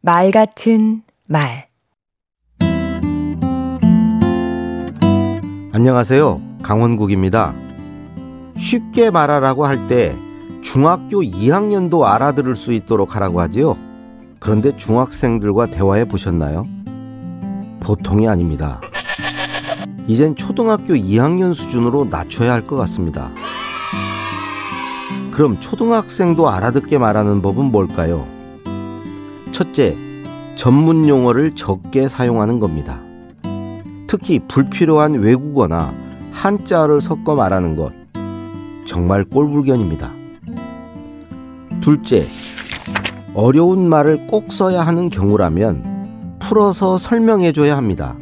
말 같은 말 안녕하세요. 강원국입니다. 쉽게 말하라고 할 때 중학교 2학년도 알아들을 수 있도록 하라고 하지요. 그런데 중학생들과 대화해 보셨나요? 보통이 아닙니다. 이젠 초등학교 2학년 수준으로 낮춰야 할 것 같습니다. 그럼 초등학생도 알아듣게 말하는 법은 뭘까요? 첫째, 전문 용어를 적게 사용하는 겁니다. 특히 불필요한 외국어나 한자를 섞어 말하는 것 정말 꼴불견입니다. 둘째, 어려운 말을 꼭 써야 하는 경우라면 풀어서 설명해 줘야 합니다.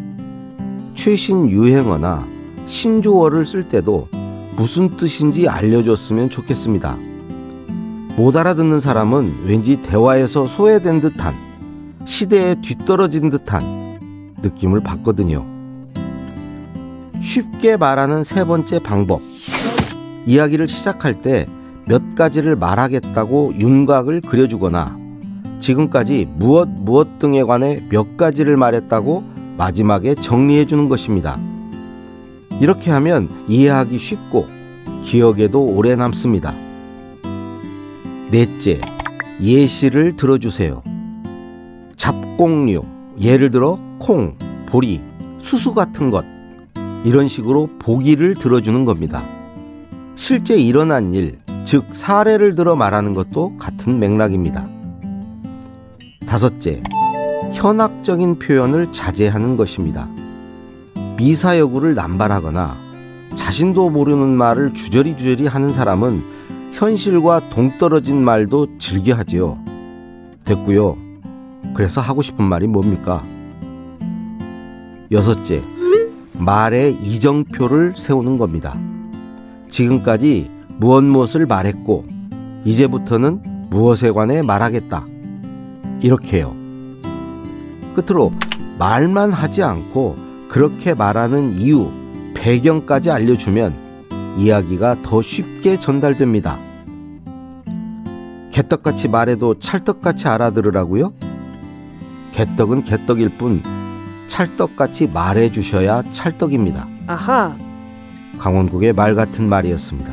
최신 유행어나 신조어를 쓸 때도 무슨 뜻인지 알려줬으면 좋겠습니다. 못 알아듣는 사람은 왠지 대화에서 소외된 듯한 시대에 뒤떨어진 듯한 느낌을 받거든요. 쉽게 말하는 세 번째 방법. 이야기를 시작할 때 몇 가지를 말하겠다고 윤곽을 그려주거나 지금까지 무엇 무엇 등에 관해 몇 가지를 말했다고 마지막에 정리해 주는 것입니다. 이렇게 하면 이해하기 쉽고 기억에도 오래 남습니다. 넷째, 예시를 들어주세요. 잡곡류, 예를 들어 콩, 보리, 수수 같은 것, 이런 식으로 보기를 들어주는 겁니다. 실제 일어난 일, 즉 사례를 들어 말하는 것도 같은 맥락입니다. 다섯째, 현학적인 표현을 자제하는 것입니다. 미사여구를 남발하거나 자신도 모르는 말을 주저리주저리 하는 사람은 현실과 동떨어진 말도 즐겨 하지요. 됐고요. 그래서 하고 싶은 말이 뭡니까? 여섯째, 말의 이정표를 세우는 겁니다. 지금까지 무엇 무엇을 말했고 이제부터는 무엇에 관해 말하겠다. 이렇게요. 끝으로 말만 하지 않고 그렇게 말하는 이유, 배경까지 알려주면 이야기가 더 쉽게 전달됩니다. 개떡같이 말해도 찰떡같이 알아들으라고요? 개떡은 개떡일 뿐 찰떡같이 말해 주셔야 찰떡입니다. 아하. 강원국의 말 같은 말이었습니다.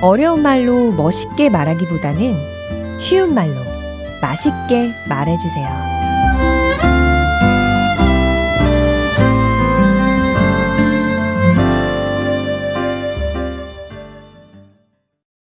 어려운 말로 멋있게 말하기보다는 쉬운 말로 맛있게 말해 주세요.